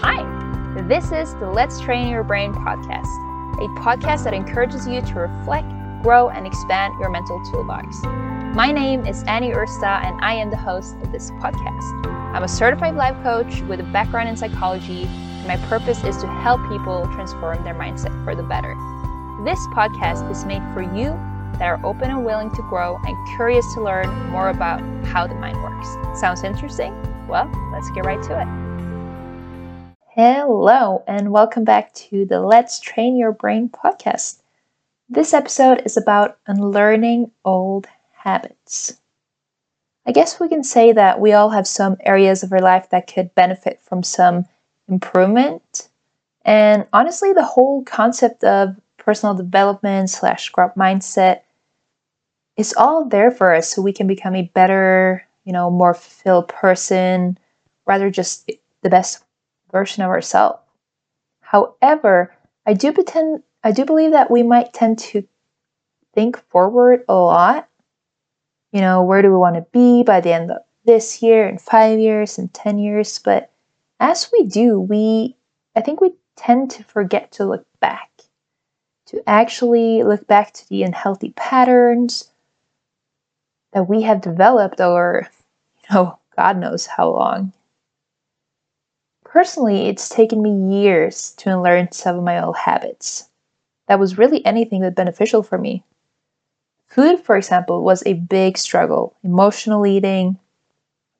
Hi, this is the Let's Train Your Brain podcast, a podcast that encourages you to reflect, grow, and expand your mental toolbox. My name is Annie Ursta, and I am the host of this podcast. I'm a certified life coach with a background in psychology, and my purpose is to help people transform their mindset for the better. This podcast is made for you that are open and willing to grow and curious to learn more about how the mind works. Sounds interesting? Well, let's get right to it. Hello, and welcome back to the Let's Train Your Brain podcast. This episode is about unlearning old habits. I guess we can say that we all have some areas of our life that could benefit from some improvement. And honestly, the whole concept of personal development slash growth mindset is all there for us so we can become a better, you know, more fulfilled person, rather just the best version of ourselves. However, I do pretend I do believe that we might tend to think forward a lot. You know, where do we want to be by the end of this year, and five years, and 10 years? But as we do, we I think we tend to forget to look back, to actually look back to the unhealthy patterns that we have developed over, you know, God knows how long. Personally, it's taken me years to unlearn some of my old habits. That was really anything but beneficial for me. Food, for example, was a big struggle. Emotional eating,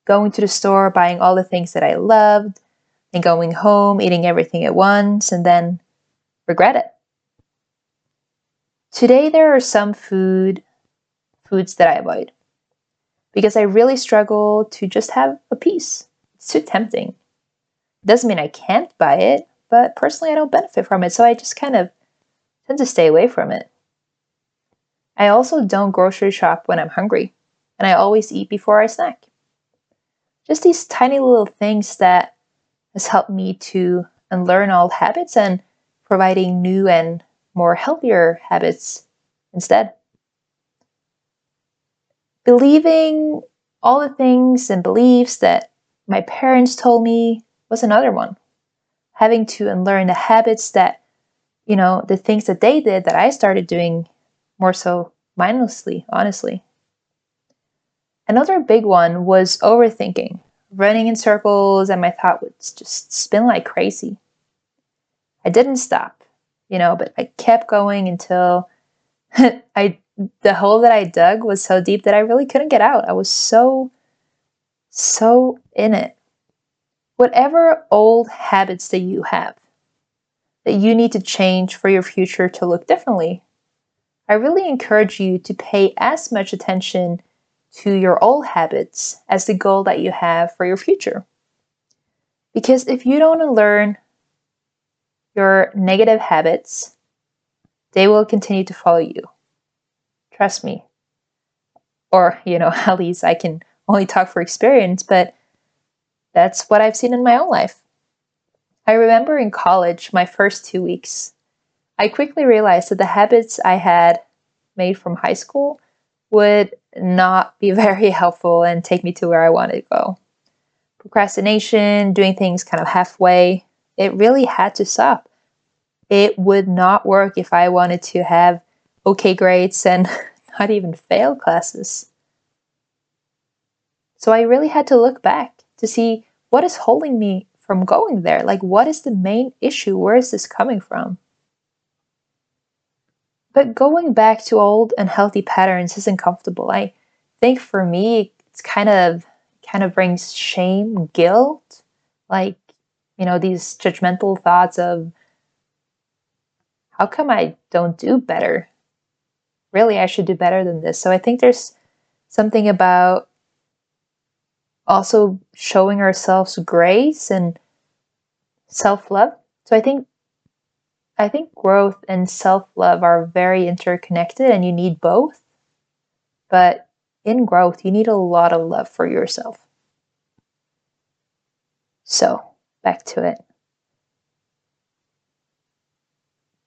going to the store, buying all the things that I loved, and going home, eating everything at once, and then regret it. Today, there are some food foods that I avoid because I really struggle to just have a piece. It's too tempting. Doesn't mean I can't buy it, but personally, I don't benefit from it, so I just kind of tend to stay away from it. I also don't grocery shop when I'm hungry, and I always eat before I snack. Just these tiny little things that has helped me to unlearn old habits and providing new and more healthier habits instead. Believing all the things and beliefs that my parents told me was another one. Having to unlearn the habits that, you know, the things that they did that I started doing more so mindlessly, honestly. Another big one was overthinking, running in circles, and my thought would just spin like crazy. I didn't stop, you know, but I kept going until I the hole that I dug was so deep that I really couldn't get out. I was so so in it whatever old habits that you have that you need to change for your future to look differently, I really encourage you to pay as much attention to your old habits as the goal that you have for your future. Because if you don't learn your negative habits, they will continue to follow you. Trust me. Or, you know, at least I can only talk for experience, but that's what I've seen in my own life. I remember in college, my first two weeks, I quickly realized that the habits I had made from high school would not be very helpful and take me to where I wanted to go. Procrastination, doing things kind of halfway, it really had to stop. It would not work if I wanted to have okay grades and not even fail classes. So I really had to look back to see what is holding me from going there. Like, what is the main issue? Where is this coming from? But going back to old and healthy patterns isn't comfortable. I think for me, it's kind of kind of brings shame, guilt, like you know these judgmental thoughts of how come I don't do better? Really, I should do better than this. So I think there's something about also showing ourselves grace and self-love. So I think I think growth and self-love are very interconnected and you need both. But in growth, you need a lot of love for yourself. So, back to it.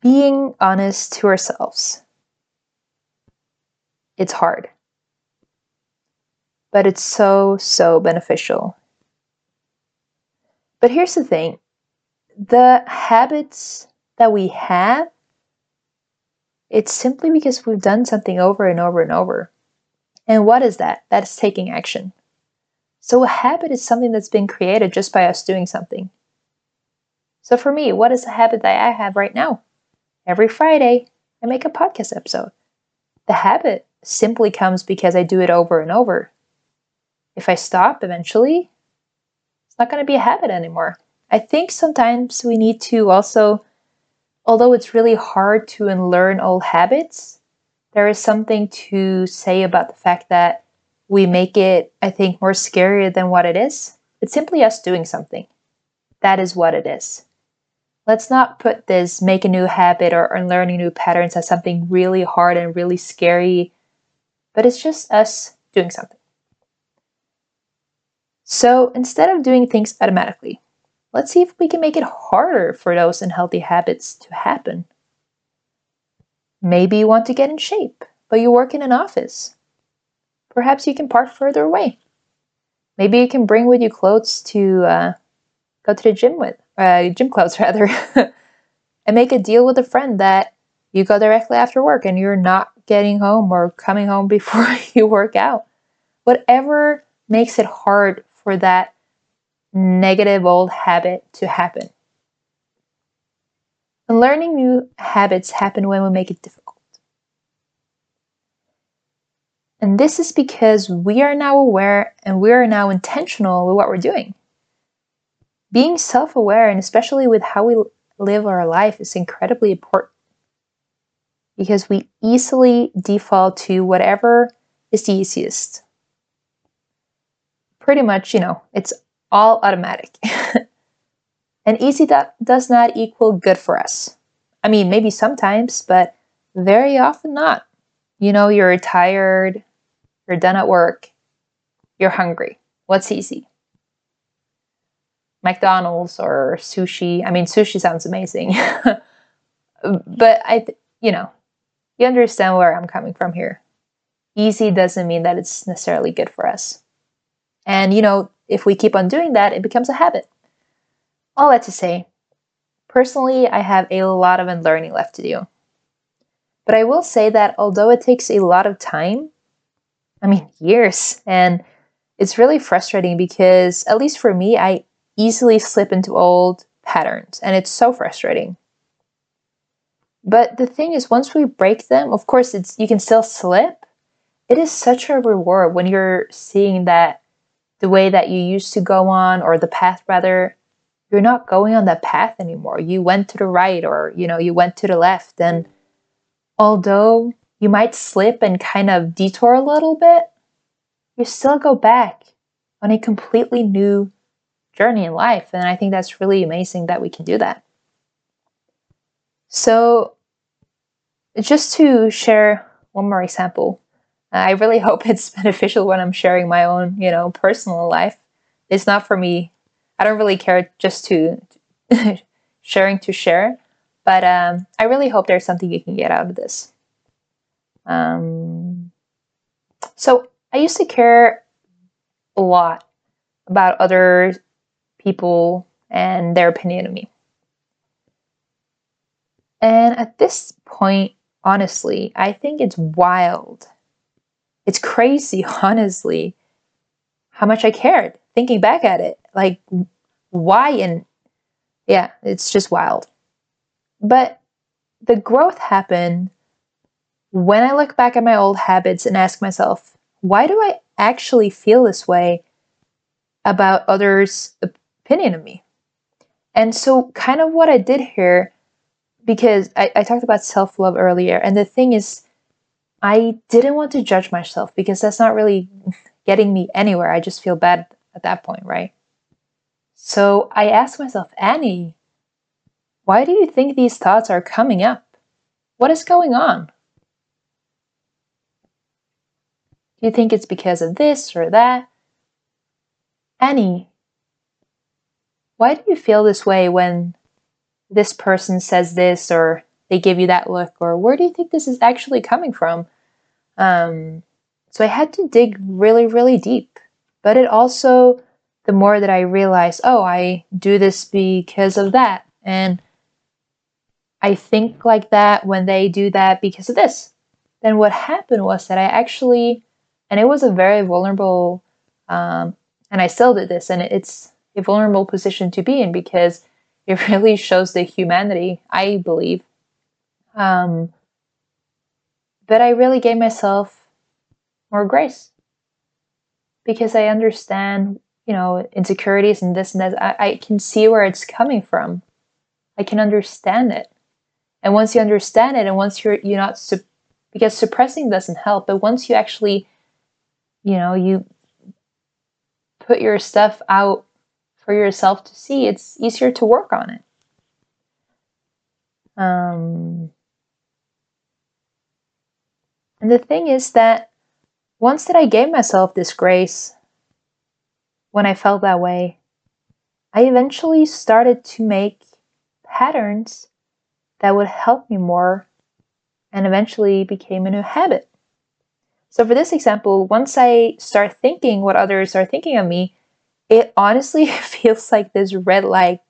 Being honest to ourselves. It's hard but it's so, so beneficial. But here's the thing the habits that we have, it's simply because we've done something over and over and over. And what is that? That's taking action. So a habit is something that's been created just by us doing something. So for me, what is a habit that I have right now? Every Friday, I make a podcast episode. The habit simply comes because I do it over and over. If I stop eventually, it's not going to be a habit anymore. I think sometimes we need to also, although it's really hard to unlearn old habits, there is something to say about the fact that we make it, I think, more scarier than what it is. It's simply us doing something. That is what it is. Let's not put this make a new habit or, or learning new patterns as something really hard and really scary, but it's just us doing something. So instead of doing things automatically, let's see if we can make it harder for those unhealthy habits to happen. Maybe you want to get in shape, but you work in an office. Perhaps you can park further away. Maybe you can bring with you clothes to uh, go to the gym with, uh, gym clothes rather, and make a deal with a friend that you go directly after work and you're not getting home or coming home before you work out. Whatever makes it hard for that negative old habit to happen. And learning new habits happen when we make it difficult. And this is because we are now aware and we are now intentional with what we're doing. Being self aware, and especially with how we live our life, is incredibly important because we easily default to whatever is the easiest. Pretty much, you know, it's all automatic. and easy that does not equal good for us. I mean, maybe sometimes, but very often not. You know, you're tired, you're done at work, you're hungry. What's easy? McDonald's or sushi. I mean, sushi sounds amazing. but I, you know, you understand where I'm coming from here. Easy doesn't mean that it's necessarily good for us. And, you know, if we keep on doing that, it becomes a habit. All that to say, personally, I have a lot of unlearning left to do. But I will say that although it takes a lot of time, I mean, years. And it's really frustrating because, at least for me, I easily slip into old patterns, and it's so frustrating. But the thing is, once we break them, of course, it's you can still slip. It is such a reward when you're seeing that the way that you used to go on, or the path rather, you're not going on that path anymore. You went to the right, or you know, you went to the left, and although you might slip and kind of detour a little bit, you still go back on a completely new journey in life. And I think that's really amazing that we can do that. So, just to share one more example, I really hope it's beneficial when I'm sharing my own, you know, personal life. It's not for me. I don't really care just to sharing to share, but um, I really hope there's something you can get out of this. Um, so I used to care a lot about other people and their opinion of me. And at this point, honestly, I think it's wild. It's crazy, honestly, how much I cared thinking back at it. Like, why? And yeah, it's just wild. But the growth happened when I look back at my old habits and ask myself, why do I actually feel this way about others' opinion of me? And so, kind of what I did here, because I, I talked about self love earlier, and the thing is, I didn't want to judge myself because that's not really getting me anywhere. I just feel bad at that point, right? So I asked myself, Annie, why do you think these thoughts are coming up? What is going on? Do you think it's because of this or that? Annie, why do you feel this way when this person says this or they give you that look? Or where do you think this is actually coming from? Um, so I had to dig really, really deep. But it also, the more that I realized, oh, I do this because of that, And I think like that when they do that because of this. Then what happened was that I actually, and it was a very vulnerable, um, and I still did this, and it's a vulnerable position to be in because it really shows the humanity, I believe. Um, but I really gave myself more grace because I understand, you know, insecurities and this and that. I, I can see where it's coming from. I can understand it. And once you understand it, and once you're you're not su- because suppressing doesn't help, but once you actually, you know, you put your stuff out for yourself to see, it's easier to work on it. Um, and the thing is that once that I gave myself this grace, when I felt that way, I eventually started to make patterns that would help me more and eventually became a new habit. So, for this example, once I start thinking what others are thinking of me, it honestly feels like this red light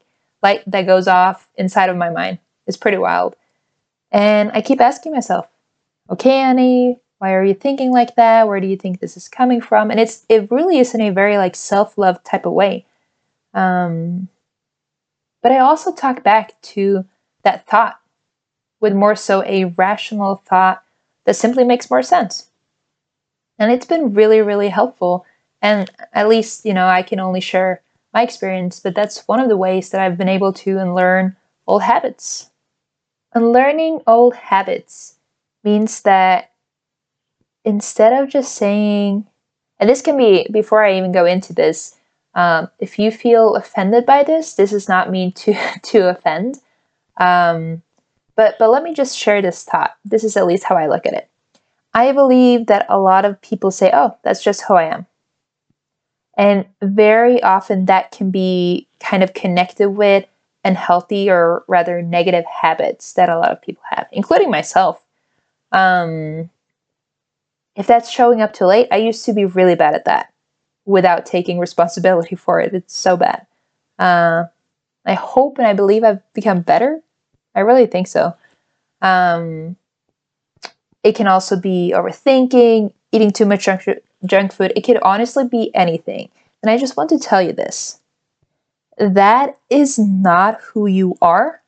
light that goes off inside of my mind. It's pretty wild. And I keep asking myself, okay, Annie, why are you thinking like that? Where do you think this is coming from? And it's it really is in a very like self-love type of way. Um, but I also talk back to that thought with more so a rational thought that simply makes more sense. And it's been really, really helpful. And at least, you know, I can only share my experience, but that's one of the ways that I've been able to unlearn old habits. Unlearning old habits means that instead of just saying, and this can be before I even go into this, um, if you feel offended by this, this is not mean to to offend. Um, but but let me just share this thought. This is at least how I look at it. I believe that a lot of people say, "Oh, that's just who I am." And very often that can be kind of connected with unhealthy or rather negative habits that a lot of people have, including myself. Um, if that's showing up too late, I used to be really bad at that without taking responsibility for it. It's so bad. Uh, I hope and I believe I've become better I really think so. Um, it can also be overthinking, eating too much junk, junk food. It could honestly be anything. And I just want to tell you this that is not who you are.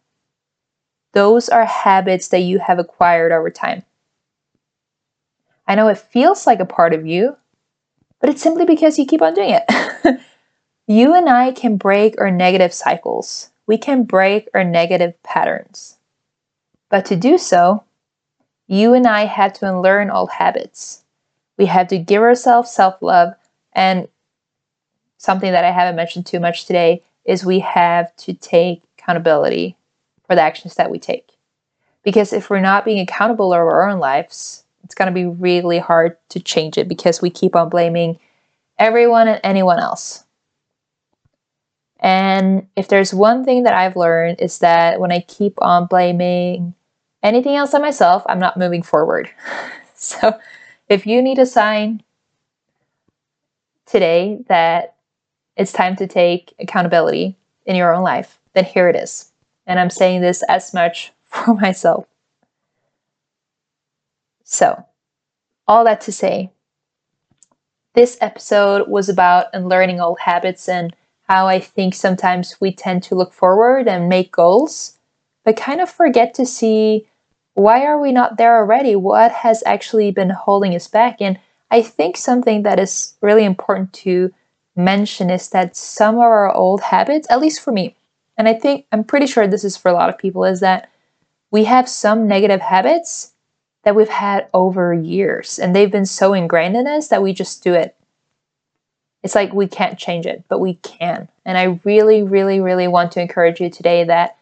Those are habits that you have acquired over time. I know it feels like a part of you, but it's simply because you keep on doing it. you and I can break our negative cycles we can break our negative patterns. But to do so, you and I had to unlearn old habits. We had to give ourselves self love, and something that I haven't mentioned too much today is we have to take accountability for the actions that we take. Because if we're not being accountable over our own lives, it's going to be really hard to change it because we keep on blaming everyone and anyone else. And if there's one thing that I've learned is that when I keep on blaming anything else on myself, I'm not moving forward. so if you need a sign today that it's time to take accountability in your own life, then here it is. And I'm saying this as much for myself. So, all that to say, this episode was about unlearning old habits and how I think sometimes we tend to look forward and make goals, but kind of forget to see why are we not there already? What has actually been holding us back? And I think something that is really important to mention is that some of our old habits, at least for me, and I think I'm pretty sure this is for a lot of people, is that we have some negative habits that we've had over years and they've been so ingrained in us that we just do it it's like we can't change it, but we can. And I really, really, really want to encourage you today that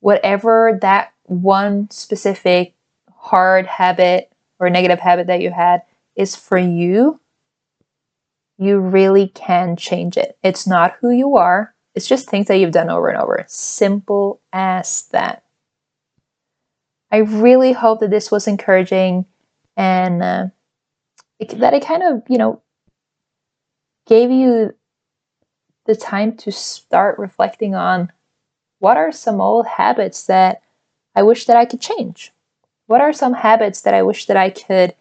whatever that one specific hard habit or negative habit that you had is for you, you really can change it. It's not who you are, it's just things that you've done over and over. Simple as that. I really hope that this was encouraging and uh, it, that it kind of, you know, gave you the time to start reflecting on what are some old habits that I wish that I could change? What are some habits that I wish that I could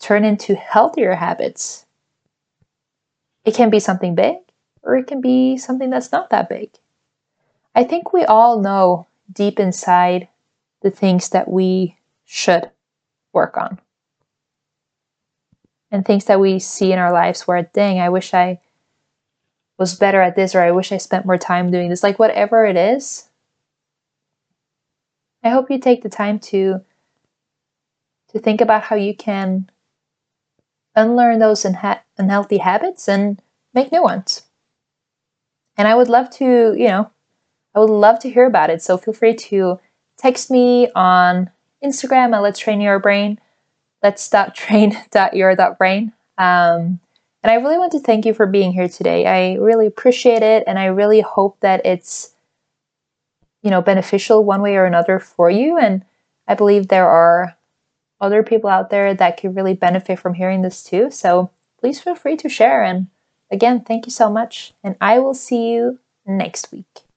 turn into healthier habits? It can be something big or it can be something that's not that big. I think we all know deep inside the things that we should work on and things that we see in our lives where, dang, I wish I was better at this or I wish I spent more time doing this. Like, whatever it is, I hope you take the time to to think about how you can unlearn those unha- unhealthy habits and make new ones. And I would love to, you know, I would love to hear about it. So feel free to text me on Instagram at Let's Train Your Brain. Let's train your brain. Um, and I really want to thank you for being here today. I really appreciate it, and I really hope that it's, you know, beneficial one way or another for you. And I believe there are other people out there that could really benefit from hearing this too. So please feel free to share. And again, thank you so much. And I will see you next week.